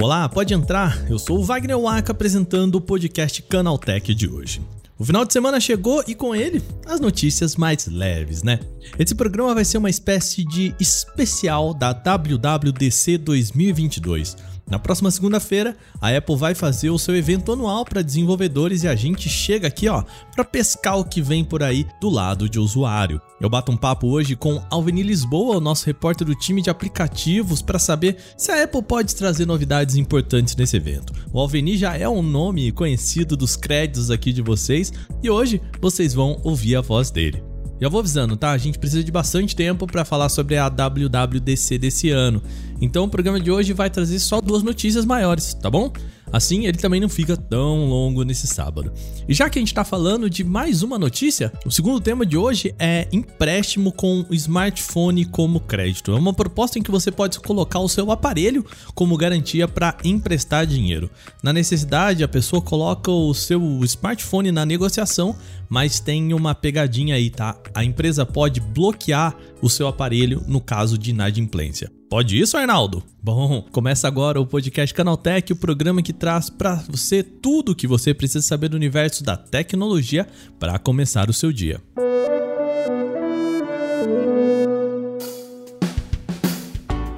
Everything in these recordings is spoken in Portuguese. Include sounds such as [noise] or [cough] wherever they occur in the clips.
Olá, pode entrar. Eu sou o Wagner Waka apresentando o podcast Canaltech de hoje. O final de semana chegou e com ele as notícias mais leves, né? Esse programa vai ser uma espécie de especial da WWDC 2022 na próxima segunda-feira, a Apple vai fazer o seu evento anual para desenvolvedores e a gente chega aqui, ó, para pescar o que vem por aí do lado de usuário. Eu bato um papo hoje com Alveni Lisboa, o nosso repórter do time de aplicativos, para saber se a Apple pode trazer novidades importantes nesse evento. O Alveni já é um nome conhecido dos créditos aqui de vocês e hoje vocês vão ouvir a voz dele. Já vou avisando, tá? A gente precisa de bastante tempo para falar sobre a WWDC desse ano. Então o programa de hoje vai trazer só duas notícias maiores, tá bom? Assim, ele também não fica tão longo nesse sábado. E já que a gente está falando de mais uma notícia, o segundo tema de hoje é empréstimo com smartphone como crédito. É uma proposta em que você pode colocar o seu aparelho como garantia para emprestar dinheiro. Na necessidade, a pessoa coloca o seu smartphone na negociação, mas tem uma pegadinha aí, tá? A empresa pode bloquear o seu aparelho no caso de inadimplência. Pode isso, Arnaldo? Bom, começa agora o podcast Canaltech, o programa que traz para você tudo o que você precisa saber do universo da tecnologia para começar o seu dia.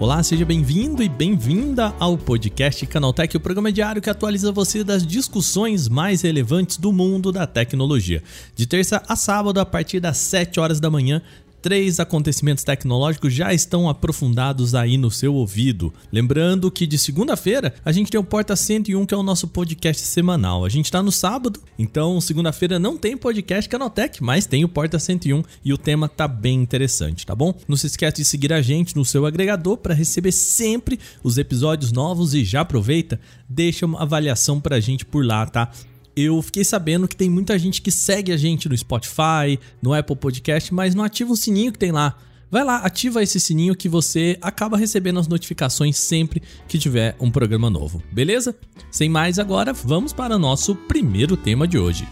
Olá, seja bem-vindo e bem-vinda ao podcast Canaltech, o programa diário que atualiza você das discussões mais relevantes do mundo da tecnologia. De terça a sábado, a partir das 7 horas da manhã, três acontecimentos tecnológicos já estão aprofundados aí no seu ouvido. Lembrando que de segunda-feira a gente tem o Porta 101, que é o nosso podcast semanal. A gente está no sábado, então segunda-feira não tem podcast Canaltech, mas tem o Porta 101 e o tema tá bem interessante, tá bom? Não se esqueça de seguir a gente no seu agregador para receber sempre os episódios novos e já aproveita, deixa uma avaliação pra gente por lá, tá? Eu fiquei sabendo que tem muita gente que segue a gente no Spotify, no Apple Podcast, mas não ativa o sininho que tem lá. Vai lá, ativa esse sininho que você acaba recebendo as notificações sempre que tiver um programa novo, beleza? Sem mais agora, vamos para o nosso primeiro tema de hoje.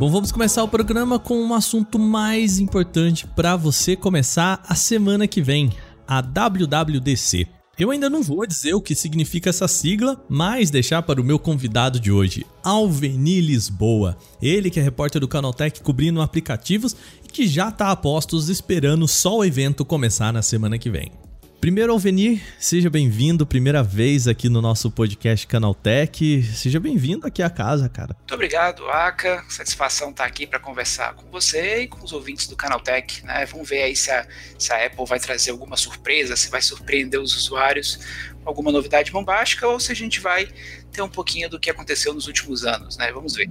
Bom, vamos começar o programa com um assunto mais importante para você começar a semana que vem, a WWDC. Eu ainda não vou dizer o que significa essa sigla, mas deixar para o meu convidado de hoje, Alveni Lisboa. Ele que é repórter do Canaltech cobrindo aplicativos e que já está a postos esperando só o evento começar na semana que vem. Primeiro, Alvenir, seja bem-vindo, primeira vez aqui no nosso podcast Canaltech. Seja bem-vindo aqui à casa, cara. Muito obrigado, Aka. Satisfação estar aqui para conversar com você e com os ouvintes do Canaltech. Né? Vamos ver aí se a, se a Apple vai trazer alguma surpresa, se vai surpreender os usuários alguma novidade bombástica ou se a gente vai ter um pouquinho do que aconteceu nos últimos anos, né? Vamos ver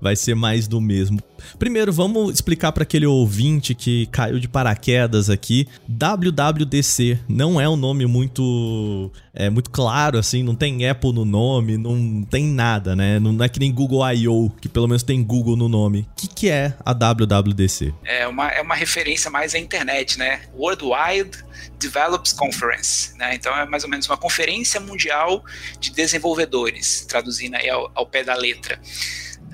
vai ser mais do mesmo. Primeiro, vamos explicar para aquele ouvinte que caiu de paraquedas aqui. WWDC não é um nome muito é muito claro assim, não tem Apple no nome, não tem nada, né? Não é que nem Google I.O., que pelo menos tem Google no nome. O que, que é a WWDC? É uma, é uma referência mais à internet, né? World Wide Develops Conference, né? Então é mais ou menos uma conferência mundial de desenvolvedores, traduzindo aí ao, ao pé da letra.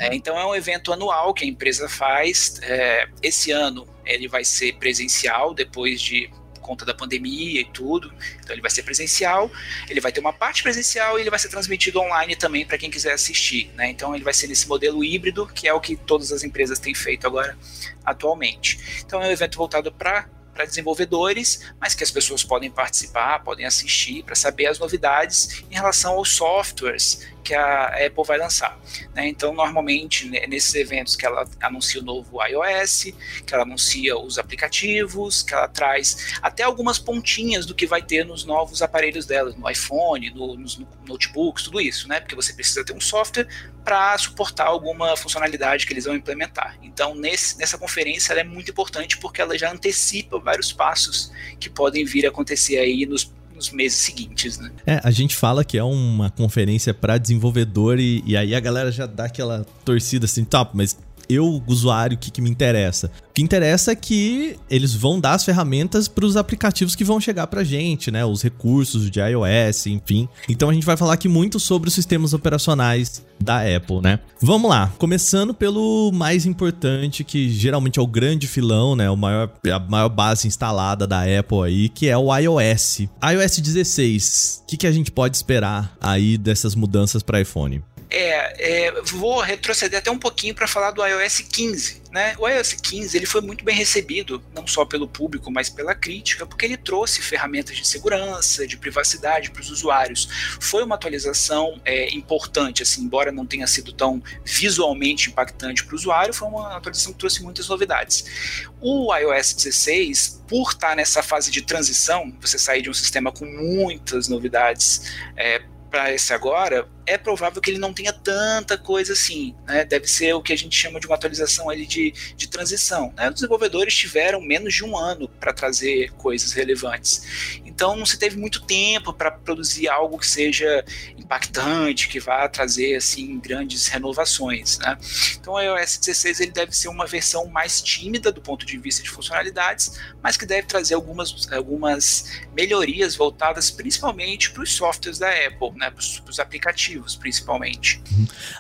É, então é um evento anual que a empresa faz. É, esse ano ele vai ser presencial depois de conta da pandemia e tudo. Então ele vai ser presencial, ele vai ter uma parte presencial e ele vai ser transmitido online também para quem quiser assistir. Né? Então ele vai ser nesse modelo híbrido, que é o que todas as empresas têm feito agora atualmente. Então é um evento voltado para para desenvolvedores, mas que as pessoas podem participar, podem assistir para saber as novidades em relação aos softwares que a Apple vai lançar. Né? Então, normalmente, nesses eventos que ela anuncia o novo iOS, que ela anuncia os aplicativos, que ela traz até algumas pontinhas do que vai ter nos novos aparelhos dela, no iPhone, no, nos notebooks, tudo isso, né? Porque você precisa ter um software para suportar alguma funcionalidade que eles vão implementar. Então, nesse, nessa conferência, ela é muito importante porque ela já antecipa vários passos que podem vir a acontecer aí nos meses seguintes, né? É, a gente fala que é uma conferência para desenvolvedor e, e aí a galera já dá aquela torcida assim, top, mas eu, usuário, o que, que me interessa? O que interessa é que eles vão dar as ferramentas para os aplicativos que vão chegar pra gente, né? Os recursos de iOS, enfim. Então a gente vai falar aqui muito sobre os sistemas operacionais da Apple, né? Vamos lá, começando pelo mais importante, que geralmente é o grande filão, né? O maior, a maior base instalada da Apple aí, que é o iOS. iOS 16, o que, que a gente pode esperar aí dessas mudanças para iPhone? É, é, vou retroceder até um pouquinho para falar do iOS 15. Né? O iOS 15 ele foi muito bem recebido, não só pelo público, mas pela crítica, porque ele trouxe ferramentas de segurança, de privacidade para os usuários. Foi uma atualização é, importante, assim, embora não tenha sido tão visualmente impactante para o usuário, foi uma atualização que trouxe muitas novidades. O iOS 16, por estar nessa fase de transição, você sair de um sistema com muitas novidades é, para esse agora, é provável que ele não tenha tanta coisa assim, né? Deve ser o que a gente chama de uma atualização ali de, de transição. Né? Os desenvolvedores tiveram menos de um ano para trazer coisas relevantes. Então não se teve muito tempo para produzir algo que seja impactante, que vá trazer assim grandes renovações. Né? Então o iOS 16 ele deve ser uma versão mais tímida do ponto de vista de funcionalidades, mas que deve trazer algumas, algumas melhorias voltadas principalmente para os softwares da Apple, né? para os aplicativos principalmente.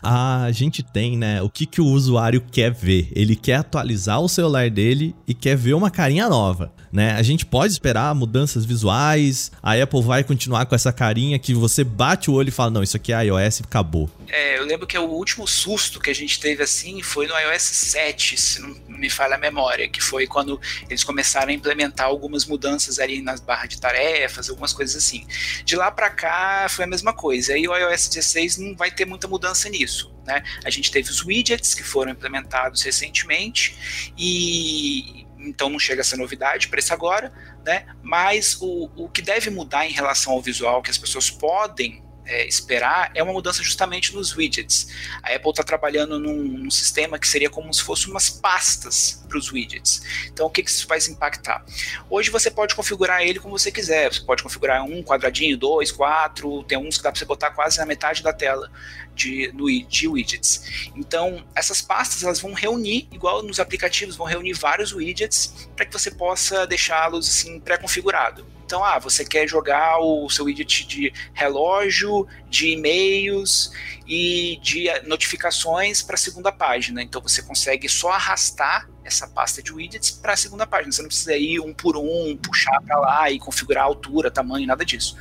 A gente tem, né, o que, que o usuário quer ver. Ele quer atualizar o celular dele e quer ver uma carinha nova né? A gente pode esperar mudanças visuais, a Apple vai continuar com essa carinha que você bate o olho e fala, não, isso aqui é iOS e acabou. É, eu lembro que o último susto que a gente teve assim foi no iOS 7, se não me falha a memória, que foi quando eles começaram a implementar algumas mudanças ali nas barras de tarefas, algumas coisas assim. De lá para cá foi a mesma coisa. E o iOS 16 não vai ter muita mudança nisso. Né? A gente teve os widgets que foram implementados recentemente e então não chega a ser novidade para esse agora, né? Mas o, o que deve mudar em relação ao visual que as pessoas podem é, esperar é uma mudança justamente nos widgets. A Apple está trabalhando num, num, sistema que seria como se fosse umas pastas para os widgets. Então, o que, que isso vai impactar? Hoje você pode configurar ele como você quiser. Você pode configurar um quadradinho, dois, quatro. Tem uns que dá para você botar quase na metade da tela de, no, de widgets. Então, essas pastas elas vão reunir, igual nos aplicativos, vão reunir vários widgets para que você possa deixá-los assim pré-configurado. Então, ah, você quer jogar o seu widget de relógio, de e-mails e de notificações para a segunda página. Então, você consegue só arrastar essa pasta de widgets para a segunda página. Você não precisa ir um por um, puxar para lá e configurar altura, tamanho, nada disso.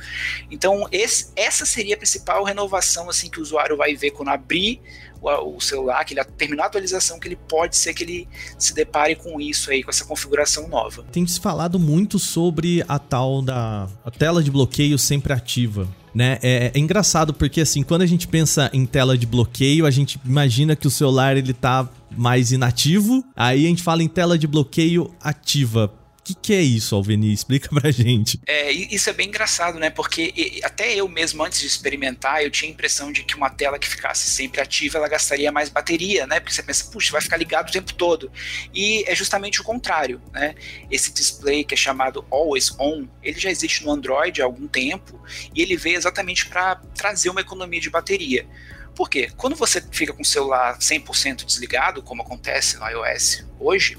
Então, esse, essa seria a principal renovação assim que o usuário vai ver quando abrir o, celular, que ele terminar a atualização, que ele pode ser que ele se depare com isso aí, com essa configuração nova. Tem se falado muito sobre a tal da a tela de bloqueio sempre ativa. Né? É, é, engraçado porque assim, quando a gente pensa em tela de bloqueio, a gente imagina que o celular ele tá mais inativo. Aí a gente fala em tela de bloqueio ativa que, que é isso, Alveni? [laughs] Explica pra gente. É, isso é bem engraçado, né? Porque até eu mesmo, antes de experimentar, eu tinha a impressão de que uma tela que ficasse sempre ativa, ela gastaria mais bateria, né? Porque você pensa, puxa, vai ficar ligado o tempo todo. E é justamente o contrário, né? Esse display que é chamado Always On, ele já existe no Android há algum tempo e ele veio exatamente para trazer uma economia de bateria. Por quê? Quando você fica com o celular 100% desligado, como acontece no iOS hoje,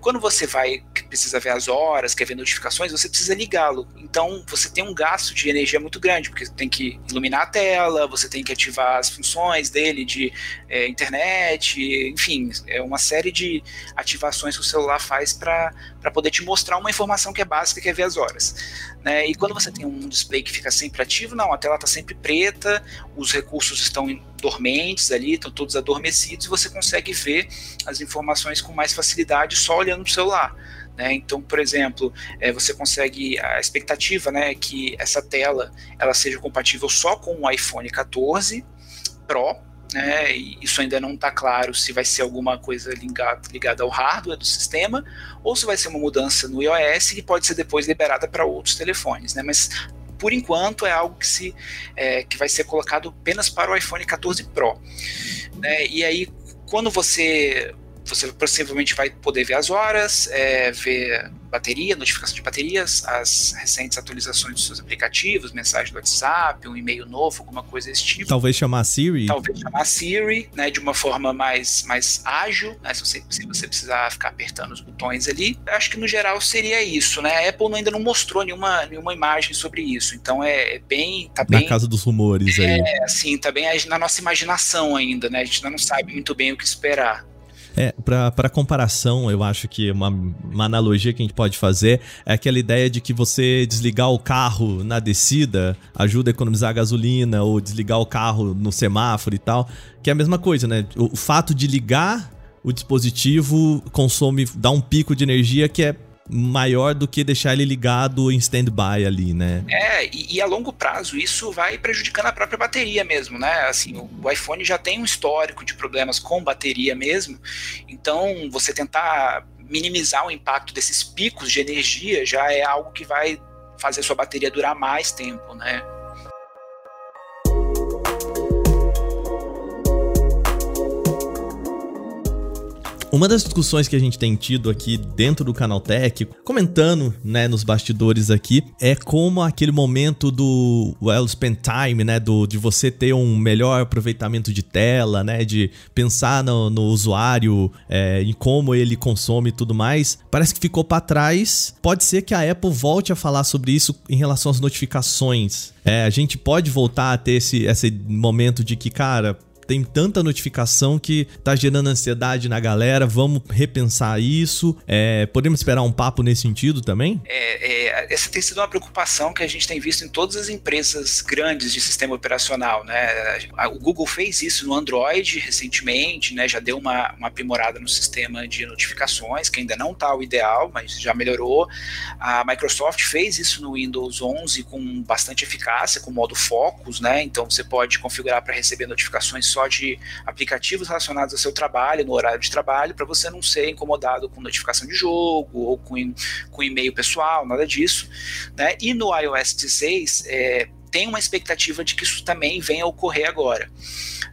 quando você vai, precisa ver as horas, quer ver notificações, você precisa ligá-lo. Então você tem um gasto de energia muito grande, porque tem que iluminar a tela, você tem que ativar as funções dele de é, internet, enfim, é uma série de ativações que o celular faz para poder te mostrar uma informação que é básica, que é ver as horas. Né? E quando você tem um display que fica sempre ativo, não, a tela está sempre preta, os recursos estão dormentes ali, estão todos adormecidos, e você consegue ver as informações com mais facilidade só olhando para o celular. Né? Então, por exemplo, é, você consegue a expectativa, né, que essa tela ela seja compatível só com o iPhone 14 Pro, né? Isso ainda não está claro se vai ser alguma coisa ligada, ligada ao hardware do sistema ou se vai ser uma mudança no iOS que pode ser depois liberada para outros telefones, né? Mas por enquanto é algo que se é, que vai ser colocado apenas para o iPhone 14 Pro, né? E aí quando você você possivelmente vai poder ver as horas, é, ver bateria, notificação de baterias, as recentes atualizações dos seus aplicativos, mensagem do WhatsApp, um e-mail novo, alguma coisa desse tipo. Talvez chamar a Siri. Talvez chamar a Siri, né, de uma forma mais, mais ágil, né, se você, se você precisar ficar apertando os botões ali. Acho que no geral seria isso, né? A Apple ainda não mostrou nenhuma, nenhuma imagem sobre isso, então é, é bem, tá bem... Na casa dos rumores aí. É, assim, tá bem na nossa imaginação ainda, né? A gente ainda não sabe muito bem o que esperar. É, para comparação, eu acho que uma, uma analogia que a gente pode fazer é aquela ideia de que você desligar o carro na descida ajuda a economizar gasolina, ou desligar o carro no semáforo e tal, que é a mesma coisa, né? O, o fato de ligar o dispositivo consome, dá um pico de energia que é maior do que deixar ele ligado em stand-by ali, né? É, e, e, a longo prazo isso vai prejudicando a própria bateria mesmo, né? Assim, o, o, iPhone já tem um histórico de problemas com bateria mesmo, então você tentar minimizar o impacto desses picos de energia já é algo que vai fazer sua bateria durar mais tempo, né? Uma das discussões que a gente tem tido aqui dentro do canal Tech, comentando, né, nos bastidores aqui, é como aquele momento do well spent time, né, do de você ter um melhor aproveitamento de tela, né, de pensar no, no usuário, é, em como ele consome e tudo mais, parece que ficou para trás. Pode ser que a Apple volte a falar sobre isso em relação às notificações. É, a gente pode voltar a ter esse, esse momento de que, cara, tem tanta notificação que tá gerando ansiedade na galera. Vamos repensar isso. É, podemos esperar um papo nesse sentido também? É, é, essa tem sido uma preocupação que a gente tem visto em todas as empresas grandes de sistema operacional. Né? O Google fez isso no Android recentemente, né? já deu uma, uma aprimorada no sistema de notificações, que ainda não está o ideal, mas já melhorou. A Microsoft fez isso no Windows 11 com bastante eficácia, com modo Focus, né? então você pode configurar para receber notificações só só de aplicativos relacionados ao seu trabalho, no horário de trabalho, para você não ser incomodado com notificação de jogo ou com, com e-mail pessoal, nada disso. Né? E no iOS 16, é, tem uma expectativa de que isso também venha a ocorrer agora.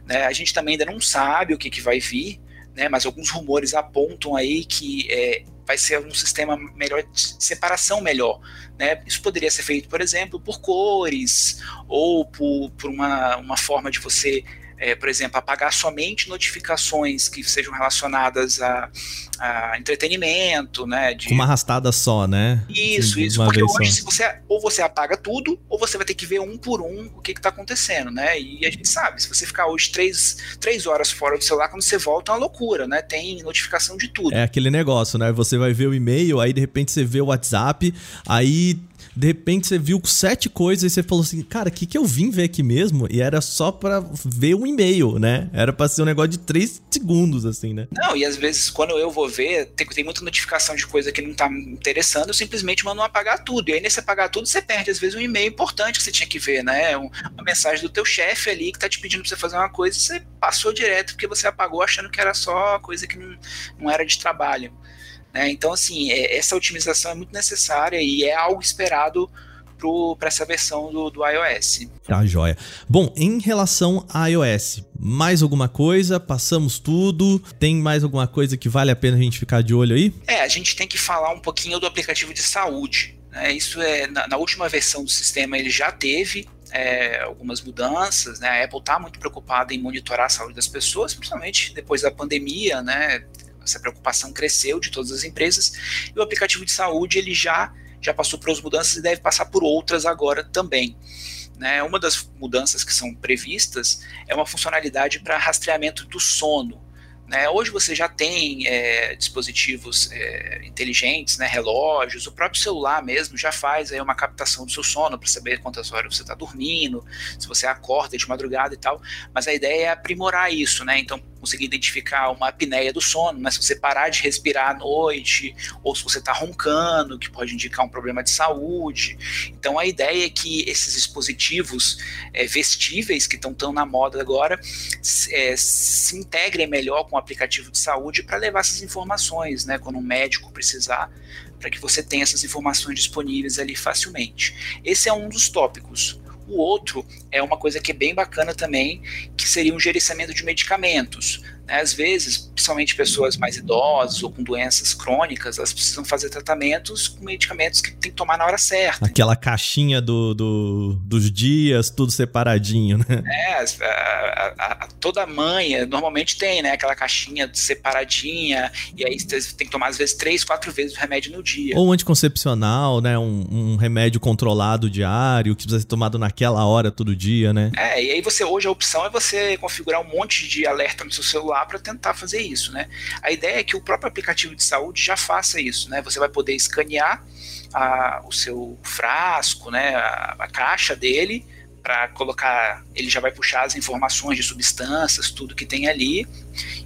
Né? A gente também ainda não sabe o que, que vai vir, né? mas alguns rumores apontam aí que é, vai ser um sistema melhor separação melhor. Né? Isso poderia ser feito, por exemplo, por cores ou por, por uma, uma forma de você é, por exemplo, apagar somente notificações que sejam relacionadas a, a entretenimento, né? De... Uma arrastada só, né? Isso, isso. Porque hoje, se você, ou você apaga tudo, ou você vai ter que ver um por um o que está acontecendo, né? E a gente sabe, se você ficar hoje três, três horas fora do celular, quando você volta é uma loucura, né? Tem notificação de tudo. É aquele negócio, né? Você vai ver o e-mail, aí de repente você vê o WhatsApp, aí de repente você viu sete coisas e você falou assim, cara, o que, que eu vim ver aqui mesmo? E era só pra ver um e-mail, né? Era pra ser um negócio de três segundos, assim, né? Não, e às vezes quando eu vou ver, tem, tem muita notificação de coisa que não tá me interessando, eu simplesmente mando apagar tudo. E aí nesse apagar tudo, você perde, às vezes, um e-mail importante que você tinha que ver, né? Um, uma mensagem do teu chefe ali que tá te pedindo pra você fazer uma coisa e você passou direto porque você apagou achando que era só coisa que não, não era de trabalho. Né? Então, assim, é, essa otimização é muito necessária e é algo esperado para essa versão do, do iOS. Tá, joia. Bom, em relação a iOS, mais alguma coisa? Passamos tudo? Tem mais alguma coisa que vale a pena a gente ficar de olho aí? É, a gente tem que falar um pouquinho do aplicativo de saúde. Né? Isso é na, na, última versão do sistema ele já teve é, algumas mudanças. Né? A Apple está muito preocupada em monitorar a saúde das pessoas, principalmente depois da pandemia, né? Essa preocupação cresceu de todas as empresas e o aplicativo de saúde ele já já passou por as mudanças e deve passar por outras agora também. Né? Uma das mudanças que são previstas é uma funcionalidade para rastreamento do sono. Né? Hoje você já tem é, dispositivos é, inteligentes, né? relógios, o próprio celular mesmo já faz aí uma captação do seu sono para saber quantas horas você está dormindo, se você acorda de madrugada e tal. Mas a ideia é aprimorar isso, né? Então conseguir identificar uma apneia do sono, né? se você parar de respirar à noite, ou se você está roncando, que pode indicar um problema de saúde. Então a ideia é que esses dispositivos é, vestíveis que estão tão na moda agora é, se integrem melhor com o aplicativo de saúde para levar essas informações, né? Quando um médico precisar, para que você tenha essas informações disponíveis ali facilmente. Esse é um dos tópicos. O outro é uma coisa que é bem bacana também, que seria um gerenciamento de medicamentos. Às vezes, principalmente pessoas mais idosas ou com doenças crônicas, elas precisam fazer tratamentos com medicamentos que tem que tomar na hora certa. Aquela caixinha do, do dos dias, tudo separadinho, né? É, a, a, a, toda mãe normalmente tem, né? Aquela caixinha separadinha, e aí você tem que tomar às vezes três, quatro vezes o remédio no dia. Ou um anticoncepcional, né? Um, um remédio controlado diário que precisa ser tomado naquela hora todo dia, né? É, e aí você hoje a opção é você configurar um monte de alerta no seu celular para tentar fazer isso, né? A ideia é que o próprio aplicativo de saúde já faça isso, né? Você vai poder escanear a, o seu frasco, né? a, a caixa dele para colocar, ele já vai puxar as informações de substâncias, tudo que tem ali,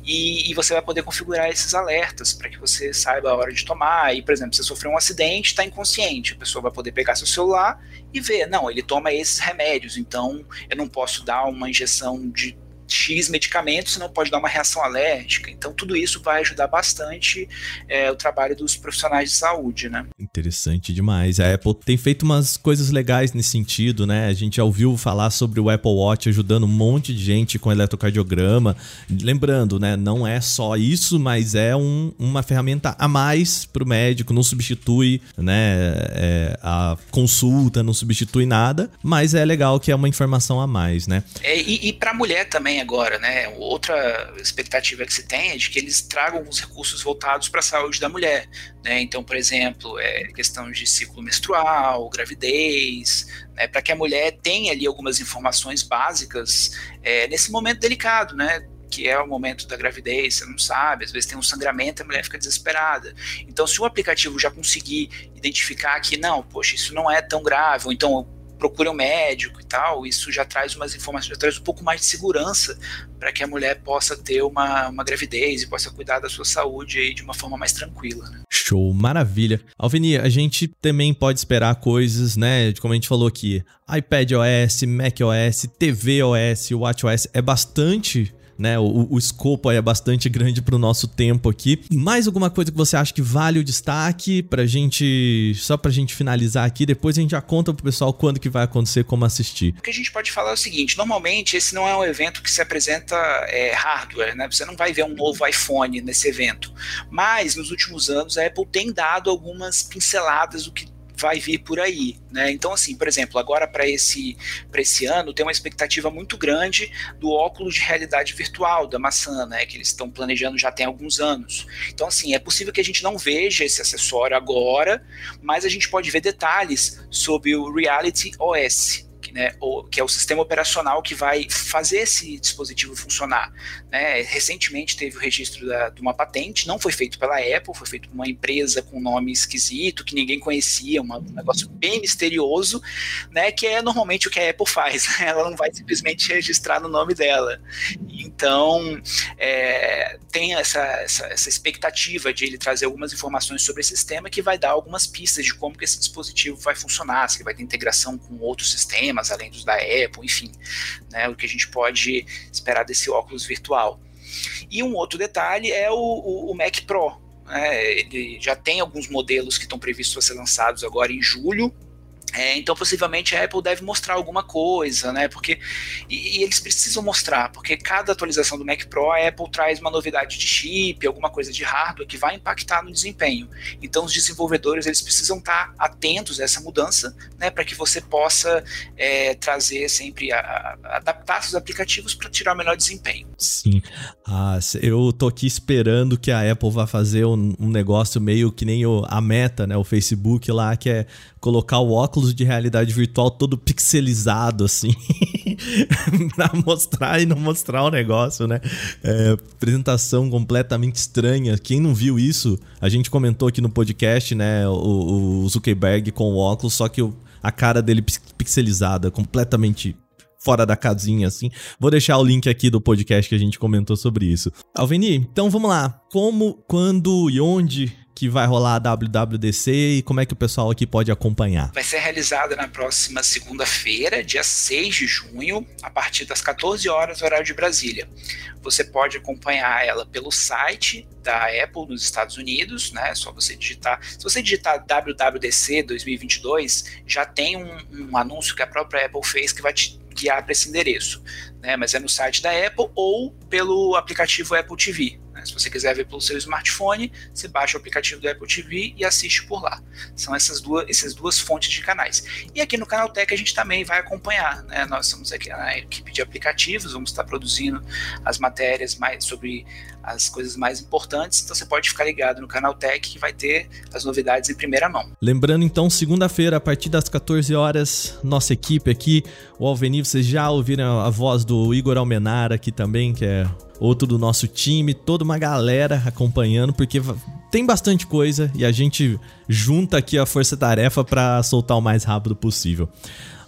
e, e você vai poder configurar esses alertas para que você saiba a hora de tomar. E, por exemplo, você sofreu um acidente, está inconsciente, a pessoa vai poder pegar seu celular e ver, não, ele toma esses remédios, então eu não posso dar uma injeção de X medicamentos, senão pode dar uma reação alérgica. Então, tudo isso vai ajudar bastante é, o trabalho dos profissionais de saúde, né? Interessante demais. A Apple tem feito umas coisas legais nesse sentido, né? A gente já ouviu falar sobre o Apple Watch ajudando um monte de gente com eletrocardiograma. Lembrando, né? Não é só isso, mas é um, uma ferramenta a mais para o médico, não substitui né, é, a consulta, não substitui nada, mas é legal que é uma informação a mais, né? É, e e para a mulher também agora, né? Outra expectativa que se tem é de que eles tragam alguns recursos voltados para a saúde da mulher, né? Então, por exemplo, é questão de ciclo menstrual, gravidez, né? Para que a mulher tenha ali algumas informações básicas é, nesse momento delicado, né? que é o momento da gravidez, você não sabe, às vezes tem um sangramento a mulher fica desesperada. Então, se o aplicativo já conseguir identificar que, não, poxa, isso não é tão grave, ou então procure um médico e tal, isso já traz umas informações, já traz um pouco mais de segurança para que a mulher possa ter uma, uma gravidez e possa cuidar da sua saúde aí de uma forma mais tranquila. Né? Show, maravilha. Alveni, a gente também pode esperar coisas, né? Como a gente falou aqui, iPad OS, Mac OS, TV OS, Watch OS, é bastante né? O, o escopo aí é bastante grande para o nosso tempo aqui. Mais alguma coisa que você acha que vale o destaque pra gente, só pra gente finalizar aqui, depois a gente já conta pro pessoal quando que vai acontecer, como assistir. O que a gente pode falar é o seguinte, normalmente esse não é um evento que se apresenta é, hardware, né? Você não vai ver um novo iPhone nesse evento, mas nos últimos anos a Apple tem dado algumas pinceladas do que vai vir por aí, né? Então, assim, por exemplo, agora para esse, esse ano tem uma expectativa muito grande do óculos de realidade virtual da maçã, né? Que eles estão planejando já tem alguns anos. Então, assim, é possível que a gente não veja esse acessório agora, mas a gente pode ver detalhes sobre o Reality OS, né, o, que é o sistema operacional que vai fazer esse dispositivo funcionar. Né? Recentemente teve o registro da, de uma patente, não foi feito pela Apple, foi feito por uma empresa com nome esquisito, que ninguém conhecia, uma, um negócio bem misterioso, né, que é normalmente o que a Apple faz, né? ela não vai simplesmente registrar no nome dela. Então, é, tem essa, essa, essa expectativa de ele trazer algumas informações sobre esse sistema que vai dar algumas pistas de como que esse dispositivo vai funcionar, se ele vai ter integração com outros sistemas, sistemas, além dos da Apple, enfim, né, o que a gente pode esperar desse óculos virtual. E um outro detalhe é o, o, o Mac Pro. Né, ele já tem alguns modelos que estão previstos para ser lançados agora em julho, é, então, possivelmente a Apple deve mostrar alguma coisa, né? Porque e, e, eles precisam mostrar, porque cada atualização do Mac Pro a Apple traz uma novidade de chip, alguma coisa de hardware que vai impactar no desempenho. Então, os desenvolvedores eles precisam estar atentos a essa mudança, né? Para que você possa é, trazer sempre a, a, adaptar seus aplicativos para tirar o melhor desempenho. Sim, ah, eu tô aqui esperando que a Apple vá fazer um, um negócio meio que nem o, a Meta, né? O Facebook lá que é colocar o óculos de realidade virtual todo pixelizado, assim, [laughs] pra mostrar e não mostrar o negócio, né? É, apresentação completamente estranha. Quem não viu isso, a gente comentou aqui no podcast, né? O, o Zuckerberg com o óculos, só que o, a cara dele pixelizada, completamente fora da casinha, assim. Vou deixar o link aqui do podcast que a gente comentou sobre isso. Alveni, então vamos lá. Como, quando e onde que vai rolar a WWDC e como é que o pessoal aqui pode acompanhar? Vai ser realizada na próxima segunda-feira, dia 6 de junho, a partir das 14 horas, horário de Brasília. Você pode acompanhar ela pelo site da Apple nos Estados Unidos, né? É só você digitar. Se você digitar WWDC 2022, já tem um, um anúncio que a própria Apple fez que vai te guiar para esse endereço. Né? Mas é no site da Apple ou pelo aplicativo Apple TV. Né? Se você quiser ver pelo seu smartphone, você baixa o aplicativo do Apple TV e assiste por lá. São essas duas, essas duas fontes de canais. E aqui no Canal Tech a gente também vai acompanhar. Né? Nós estamos aqui na equipe de aplicativos, vamos estar produzindo as matérias mais sobre as coisas mais importantes. Então você pode ficar ligado no Canal Tech que vai ter as novidades em primeira mão. Lembrando então, segunda-feira, a partir das 14 horas, nossa equipe aqui, o Alveni, vocês já ouviram a voz do Igor Almenara aqui também, que é outro do nosso time, toda uma galera acompanhando, porque tem bastante coisa e a gente junta aqui a força-tarefa para soltar o mais rápido possível.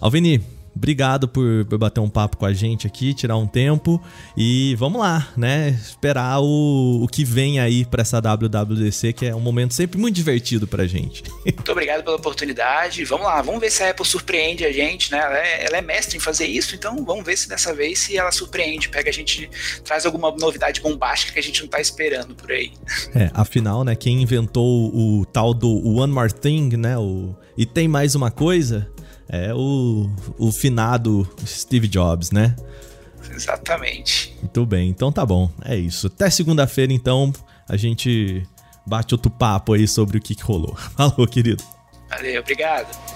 Alveni, Obrigado por, por, bater um papo com a gente aqui, tirar um tempo e vamos lá, né? Esperar o, o que vem aí para essa WWDC, que é um momento sempre muito divertido pra gente. Muito obrigado pela oportunidade. Vamos lá, vamos ver se a Apple surpreende a gente, né? Ela é, ela é mestre em fazer isso, então vamos ver se dessa vez se ela surpreende, pega a gente, traz alguma novidade bombástica que a gente não tá esperando por aí. É, afinal, né, quem inventou o tal do One More Thing, né, o e tem mais uma coisa, é o, o finado Steve Jobs, né? Exatamente. Muito bem, então tá bom. É isso. Até segunda-feira, então, a gente bate outro papo aí sobre o que, que rolou. [laughs] Falou, querido. Valeu, obrigado.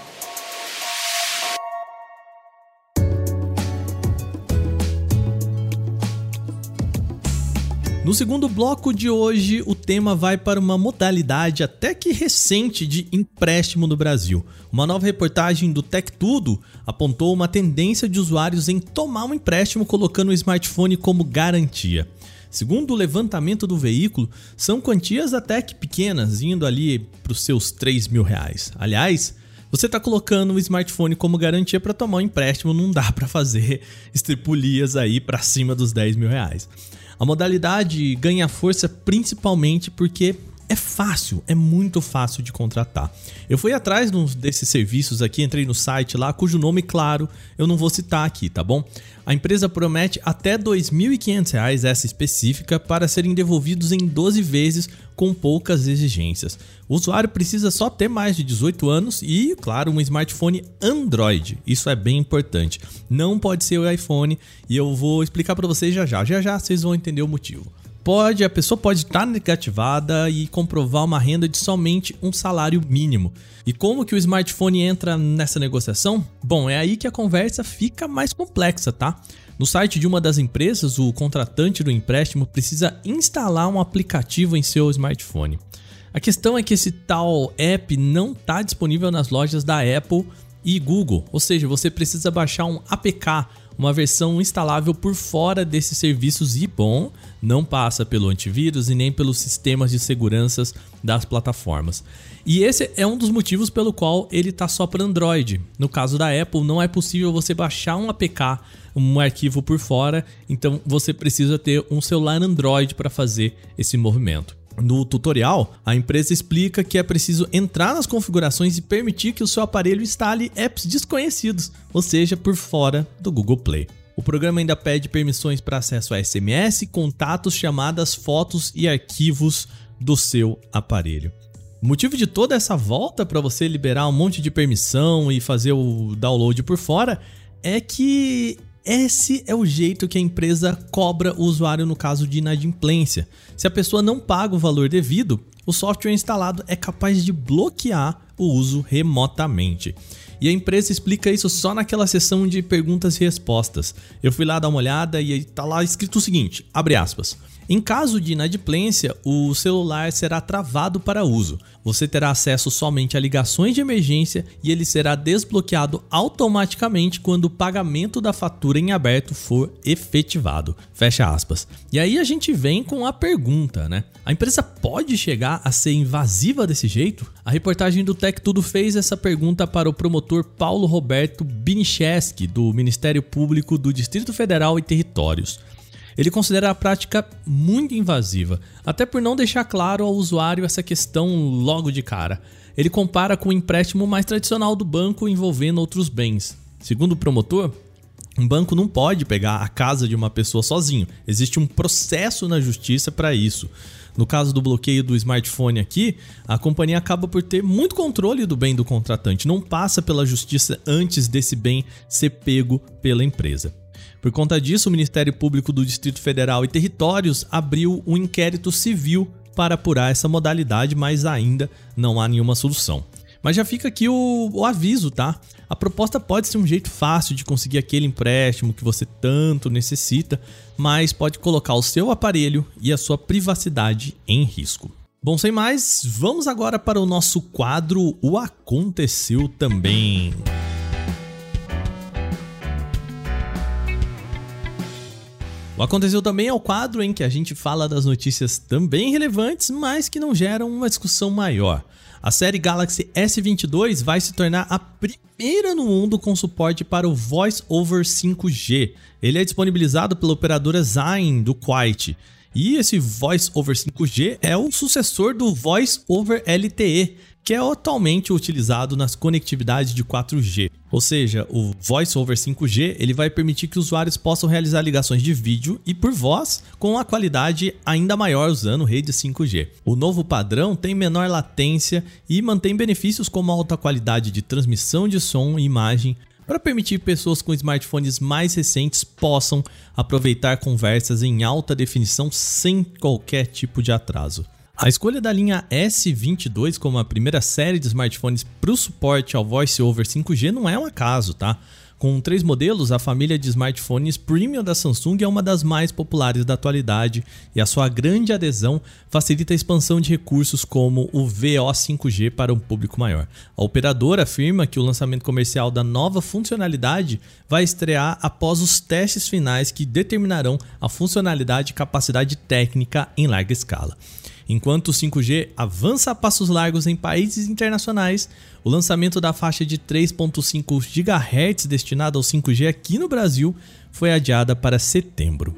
No segundo bloco de hoje, o tema vai para uma modalidade até que recente de empréstimo no Brasil. Uma nova reportagem do Tech Tudo apontou uma tendência de usuários em tomar um empréstimo colocando o smartphone como garantia. Segundo o levantamento do veículo, são quantias até que pequenas, indo ali para os seus 3 mil reais. Aliás, você está colocando o smartphone como garantia para tomar um empréstimo, não dá para fazer estripulias aí para cima dos 10 mil reais. A modalidade ganha força principalmente porque é fácil, é muito fácil de contratar. Eu fui atrás desses serviços aqui, entrei no site lá, cujo nome, claro, eu não vou citar aqui, tá bom? A empresa promete até R$ 2.500, essa específica, para serem devolvidos em 12 vezes com poucas exigências. O usuário precisa só ter mais de 18 anos e, claro, um smartphone Android. Isso é bem importante. Não pode ser o iPhone e eu vou explicar para vocês já já. Já já vocês vão entender o motivo pode, a pessoa pode estar negativada e comprovar uma renda de somente um salário mínimo. E como que o smartphone entra nessa negociação? Bom, é aí que a conversa fica mais complexa, tá? No site de uma das empresas, o contratante do empréstimo precisa instalar um aplicativo em seu smartphone. A questão é que esse tal app não está disponível nas lojas da Apple e Google, ou seja, você precisa baixar um APK uma versão instalável por fora desses serviços e bom, não passa pelo antivírus e nem pelos sistemas de segurança das plataformas. E esse é um dos motivos pelo qual ele está só para Android. No caso da Apple, não é possível você baixar um APK, um arquivo por fora, então você precisa ter um celular Android para fazer esse movimento. No tutorial, a empresa explica que é preciso entrar nas configurações e permitir que o seu aparelho instale apps desconhecidos, ou seja, por fora do Google Play. O programa ainda pede permissões para acesso a SMS, contatos, chamadas, fotos e arquivos do seu aparelho. O motivo de toda essa volta para você liberar um monte de permissão e fazer o download por fora é que esse é o jeito que a empresa cobra o usuário no caso de inadimplência. Se a pessoa não paga o valor devido, o software instalado é capaz de bloquear o uso remotamente. E a empresa explica isso só naquela sessão de perguntas e respostas. Eu fui lá dar uma olhada e está lá escrito o seguinte: abre aspas. Em caso de inadimplência, o celular será travado para uso. Você terá acesso somente a ligações de emergência e ele será desbloqueado automaticamente quando o pagamento da fatura em aberto for efetivado. Fecha aspas. E aí a gente vem com a pergunta, né? A empresa pode chegar a ser invasiva desse jeito? A reportagem do Tech Tudo fez essa pergunta para o promotor Paulo Roberto Binicheski, do Ministério Público do Distrito Federal e Territórios. Ele considera a prática muito invasiva, até por não deixar claro ao usuário essa questão logo de cara. Ele compara com o empréstimo mais tradicional do banco envolvendo outros bens. Segundo o promotor, Um banco não pode pegar a casa de uma pessoa sozinho. Existe um processo na justiça para isso. No caso do bloqueio do smartphone aqui, a companhia acaba por ter muito controle do bem do contratante, não passa pela justiça antes desse bem ser pego pela empresa. Por conta disso, o Ministério Público do Distrito Federal e Territórios abriu um inquérito civil para apurar essa modalidade, mas ainda não há nenhuma solução. Mas já fica aqui o, o, aviso, tá? A proposta pode ser um jeito fácil de conseguir aquele empréstimo que você tanto necessita, mas pode colocar o seu aparelho e a sua privacidade em risco. Bom, sem mais, vamos agora para o nosso quadro O Aconteceu Também. O Aconteceu também é o quadro em que a gente fala das notícias também relevantes, mas que não geram uma discussão maior. A série Galaxy S22 vai se tornar a primeira no mundo com suporte para o Voice over 5G. Ele é disponibilizado pela operadora Zain do Kuwait. E esse Voice over 5G é o sucessor do Voice over LTE, que é atualmente utilizado nas conectividades de 4G. Ou seja, o Voice over 5G ele vai permitir que usuários possam realizar ligações de vídeo e por voz com a qualidade ainda maior usando rede 5G. O novo padrão tem menor latência e mantém benefícios como alta qualidade de transmissão de som e imagem, para permitir pessoas com smartphones mais recentes possam aproveitar conversas em alta definição sem qualquer tipo de atraso. A escolha da linha S22 como a primeira série de smartphones para o suporte ao Voice over 5G não é um acaso, tá? Com três modelos, a família de smartphones premium da Samsung é uma das mais populares da atualidade e a sua grande adesão facilita a expansão de recursos como o VO 5G para um público maior. A operadora afirma que o lançamento comercial da nova funcionalidade vai estrear após os testes finais que determinarão a funcionalidade e capacidade técnica em larga escala. Enquanto o 5G avança a passos largos em países internacionais, o lançamento da faixa de 3.5 GHz destinada ao 5G aqui no Brasil foi adiada para setembro.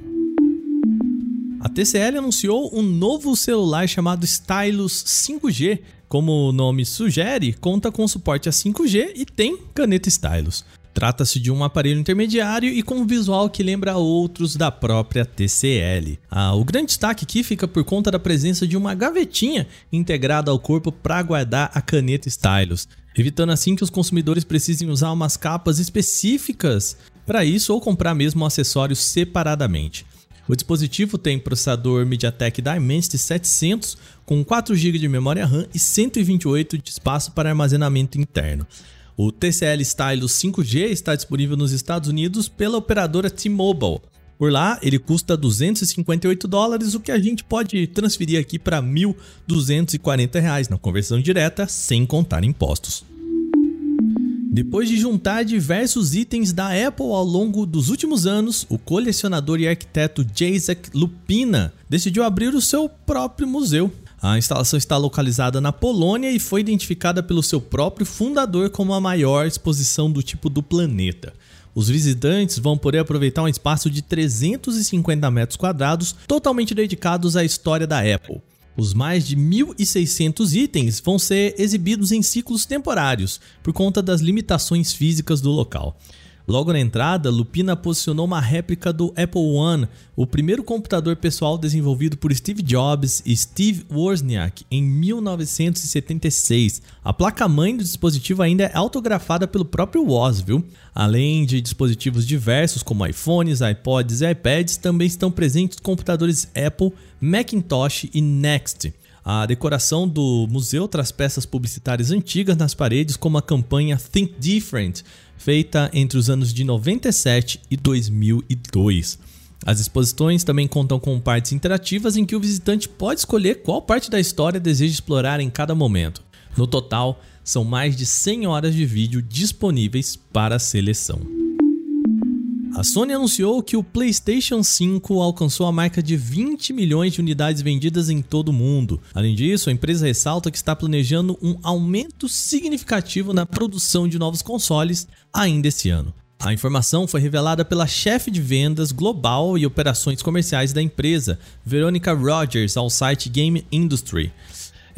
A TCL anunciou um novo celular chamado Stylus 5G. Como o nome sugere, conta com suporte a 5G e tem caneta Stylus. Trata-se de um aparelho intermediário e com um visual que lembra outros da própria TCL. Ah, o grande destaque aqui fica por conta da presença de uma gavetinha integrada ao corpo para guardar a caneta Stylus, evitando assim que os consumidores precisem usar umas capas específicas para isso ou comprar mesmo o acessório separadamente. O dispositivo tem processador MediaTek Dimensity 700 com 4 GB de memória RAM e 128 de espaço para armazenamento interno. O TCL Stylus 5G está disponível nos Estados Unidos pela operadora T-Mobile. Por lá, ele custa 258 dólares, o que a gente pode transferir aqui para 1.240 reais na conversão direta, sem contar impostos. Depois de juntar diversos itens da Apple ao longo dos últimos anos, o colecionador e arquiteto Jacek Lupina decidiu abrir o seu próprio museu. A instalação está localizada na Polônia e foi identificada pelo seu próprio fundador como a maior exposição do tipo do planeta. Os visitantes vão poder aproveitar um espaço de 350 metros quadrados totalmente dedicados à história da Apple. Os mais de 1.600 itens vão ser exibidos em ciclos temporários, por conta das limitações físicas do local. Logo na entrada, Lupina posicionou uma réplica do Apple One, o primeiro computador pessoal desenvolvido por Steve Jobs e Steve Wozniak em 1976. A placa-mãe do dispositivo ainda é autografada pelo próprio Woz, viu? Além de dispositivos diversos como iPhones, iPods e iPads, também estão presentes computadores Apple, Macintosh e Next. A decoração do museu traz peças publicitárias antigas nas paredes, como a campanha Think Different, feita entre os anos de 97 e 2002. As exposições também contam com partes interativas em que o visitante pode escolher qual parte da história deseja explorar em cada momento. No total, são mais de 100 horas de vídeo disponíveis para seleção. A Sony anunciou que o PlayStation 5 alcançou a marca de 20 milhões de unidades vendidas em todo o mundo. Além disso, a empresa ressalta que está planejando um aumento significativo na produção de novos consoles ainda esse ano. A informação foi revelada pela chefe de vendas global e operações comerciais da empresa, Veronica Rogers, ao site Game Industry.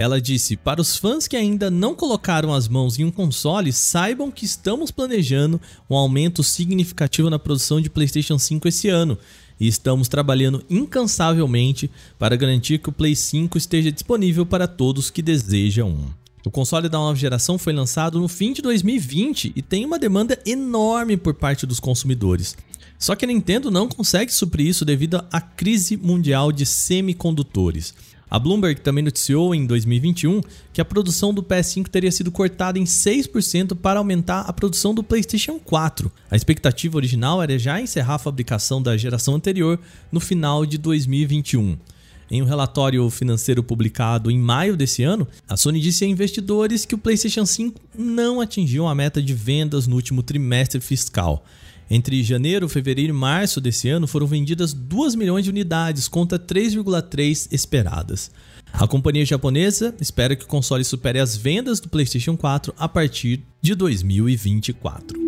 Ela disse: Para os fãs que ainda não colocaram as mãos em um console, saibam que estamos planejando um aumento significativo na produção de PlayStation 5 esse ano e estamos trabalhando incansavelmente para garantir que o Play 5 esteja disponível para todos que desejam um. O console da nova geração foi lançado no fim de 2020 e tem uma demanda enorme por parte dos consumidores. Só que a Nintendo não consegue suprir isso devido à crise mundial de semicondutores. A Bloomberg também noticiou em 2021 que a produção do PS5 teria sido cortada em 6% para aumentar a produção do PlayStation 4. A expectativa original era já encerrar a fabricação da geração anterior no final de 2021. Em um relatório financeiro publicado em maio desse ano, a Sony disse a investidores que o PlayStation 5 não atingiu a meta de vendas no último trimestre fiscal. Entre janeiro, fevereiro e março desse ano foram vendidas 2 milhões de unidades contra 3,3 esperadas. A companhia japonesa espera que o console supere as vendas do PlayStation 4 a partir de 2024.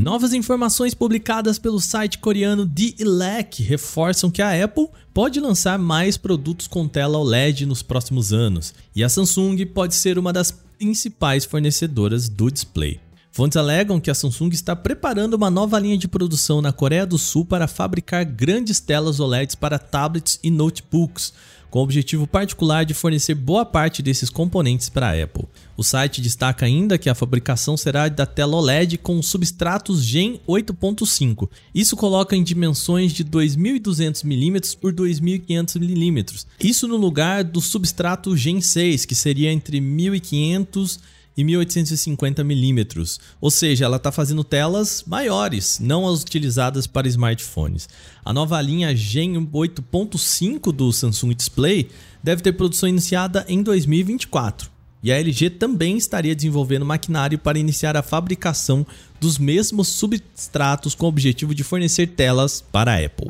Novas informações publicadas pelo site coreano The Elec reforçam que a Apple pode lançar mais produtos com tela OLED nos próximos anos, e a Samsung pode ser uma das principais fornecedoras do display. Fontes alegam que a Samsung está preparando uma nova linha de produção na Coreia do Sul para fabricar grandes telas OLEDs para tablets e notebooks, com o objetivo particular de fornecer boa parte desses componentes para a Apple. O site destaca ainda que a fabricação será da tela OLED com substratos Gen 8.5. Isso coloca em dimensões de 2.200mm por 2.500mm. Isso no lugar do substrato Gen 6, que seria entre 1.500 e 1850mm, ou seja, ela está fazendo telas maiores, não as utilizadas para smartphones. A nova linha Gen 8.5 do Samsung Display deve ter produção iniciada em 2024. E a LG também estaria desenvolvendo maquinário para iniciar a fabricação dos mesmos substratos com o objetivo de fornecer telas para a Apple.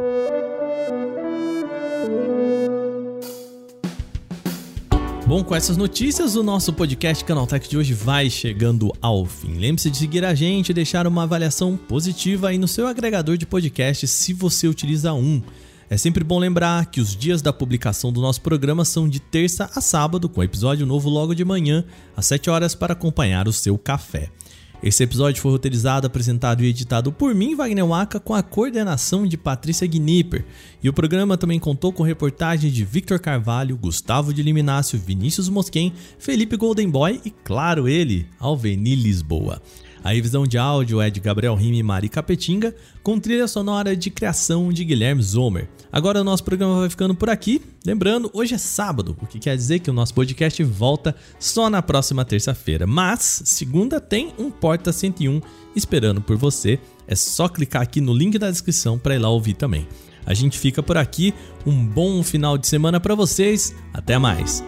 Bom, com essas notícias, o nosso podcast Canaltech de hoje vai chegando ao fim. Lembre-se de seguir a gente e deixar uma avaliação positiva aí no seu agregador de podcast se você utiliza um. É sempre bom lembrar que os dias da publicação do nosso programa são de terça a sábado, com episódio novo logo de manhã, às 7 horas, para acompanhar o seu café. Esse episódio foi roteirizado, apresentado e editado por mim, Wagner Waka, com a coordenação de Patrícia Gnipper. E o programa também contou com reportagens de Victor Carvalho, Gustavo de Liminácio, Vinícius Mosquen, Felipe Goldenboy e, claro, ele, Alveni Lisboa. A revisão de áudio é de Gabriel Rime e Mari Capetinga, com trilha sonora de criação de Guilherme Zomer. Agora o nosso programa vai ficando por aqui. Lembrando, hoje é sábado, o que quer dizer que o nosso podcast volta só na próxima terça-feira. Mas, segunda tem um Porta 101 esperando por você. É só clicar aqui no link da descrição para ir lá ouvir também. A gente fica por aqui. Um bom final de semana para vocês. Até mais.